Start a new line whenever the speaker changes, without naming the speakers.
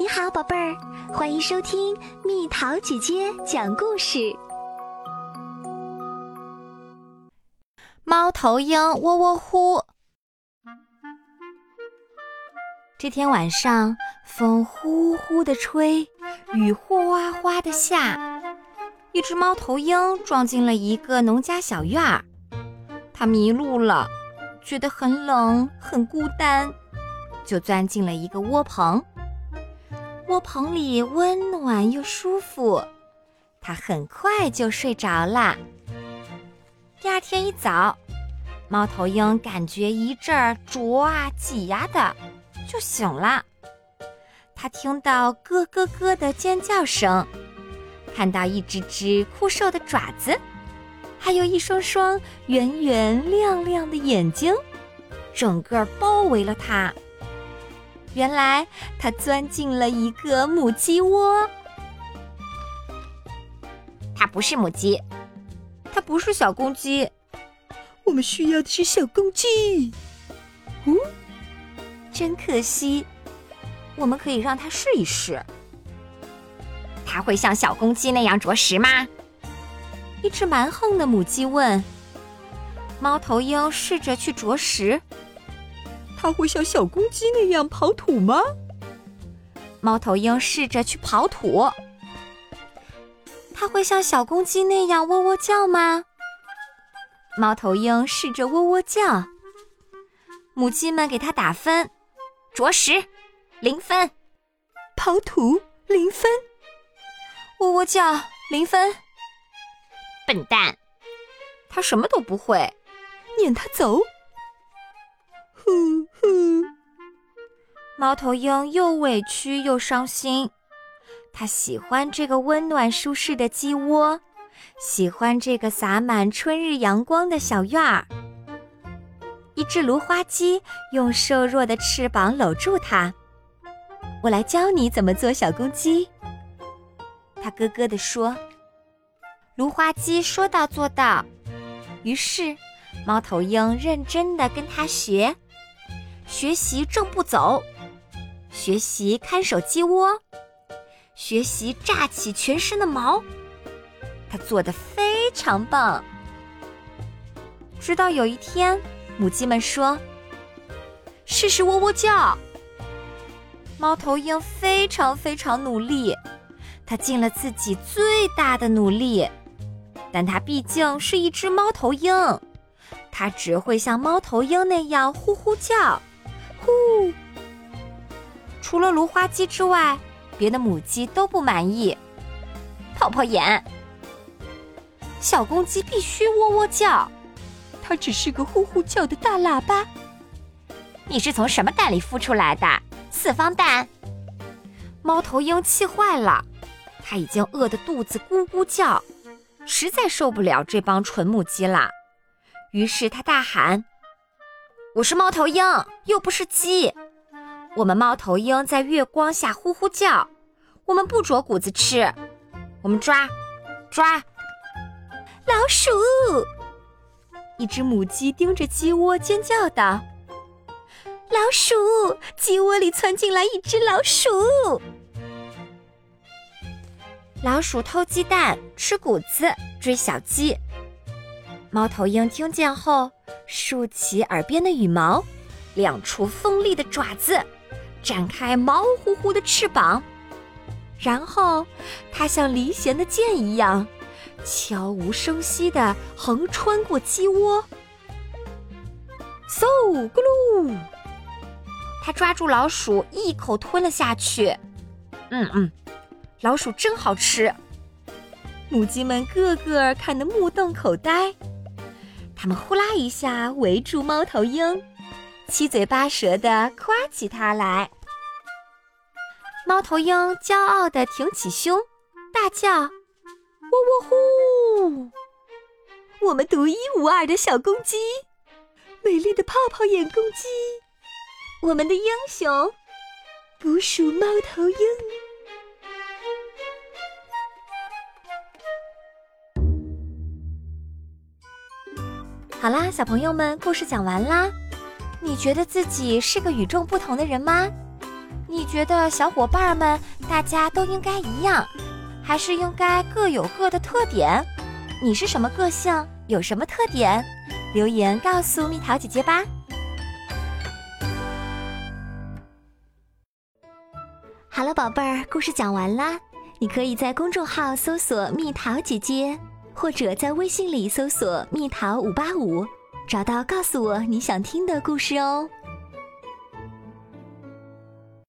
你好，宝贝儿，欢迎收听蜜桃姐姐讲故事。
猫头鹰喔喔呼。这天晚上，风呼呼的吹，雨哗哗的下。一只猫头鹰撞进了一个农家小院儿，它迷路了，觉得很冷，很孤单，就钻进了一个窝棚。窝棚里温暖又舒服，它很快就睡着了。第二天一早，猫头鹰感觉一阵儿啄啊挤呀的，就醒了。它听到咯咯咯的尖叫声，看到一只只枯瘦的爪子，还有一双双圆圆亮亮的眼睛，整个包围了它。原来它钻进了一个母鸡窝。它不是母鸡，它不是小公鸡。
我们需要的是小公鸡。
哦，真可惜。我们可以让它试一试。它会像小公鸡那样啄食吗？一只蛮横的母鸡问。猫头鹰试着去啄食。
它会像小公鸡那样刨土吗？
猫头鹰试着去刨土。它会像小公鸡那样喔喔叫吗？猫头鹰试着喔喔叫。母鸡们给它打分：啄食零分，
刨土零分，
喔喔叫零分。
笨蛋，
它什么都不会，
撵它走。
猫头鹰又委屈又伤心。它喜欢这个温暖舒适的鸡窝，喜欢这个洒满春日阳光的小院儿。一只芦花鸡用瘦弱的翅膀搂住它。我来教你怎么做小公鸡。它咯咯地说。芦花鸡说到做到。于是，猫头鹰认真地跟它学。学习正步走，学习看守鸡窝，学习炸起全身的毛，他做的非常棒。直到有一天，母鸡们说：“试试喔喔叫。”猫头鹰非常非常努力，它尽了自己最大的努力，但它毕竟是一只猫头鹰，它只会像猫头鹰那样呼呼叫。呼！除了芦花鸡之外，别的母鸡都不满意。泡泡眼，小公鸡必须喔喔叫，
它只是个呼呼叫的大喇叭。
你是从什么蛋里孵出来的？四方蛋？
猫头鹰气坏了，它已经饿得肚子咕咕叫，实在受不了这帮蠢母鸡了。于是它大喊。我是猫头鹰，又不是鸡。我们猫头鹰在月光下呼呼叫，我们不啄谷子吃，我们抓，抓老鼠。一只母鸡盯着鸡窝尖叫道：“老鼠！鸡窝里窜进来一只老鼠。”老鼠偷鸡蛋，吃谷子，追小鸡。猫头鹰听见后。竖起耳边的羽毛，亮出锋利的爪子，展开毛乎乎的翅膀，然后它像离弦的箭一样，悄无声息地横穿过鸡窝。嗖咕噜！它抓住老鼠，一口吞了下去。嗯嗯，老鼠真好吃。母鸡们个个看得目瞪口呆。它们呼啦一下围住猫头鹰，七嘴八舌地夸起它来。猫头鹰骄傲地挺起胸，大叫：“喔喔呼！我们独一无二的小公鸡，美丽的泡泡眼公鸡，我们的英雄，捕鼠猫头鹰。”好啦，小朋友们，故事讲完啦。你觉得自己是个与众不同的人吗？你觉得小伙伴们大家都应该一样，还是应该各有各的特点？你是什么个性？有什么特点？留言告诉蜜桃姐姐吧。
好了，宝贝儿，故事讲完啦。你可以在公众号搜索“蜜桃姐姐”，或者在微信里搜索“蜜桃五八五”，找到告诉我你想听的故事哦。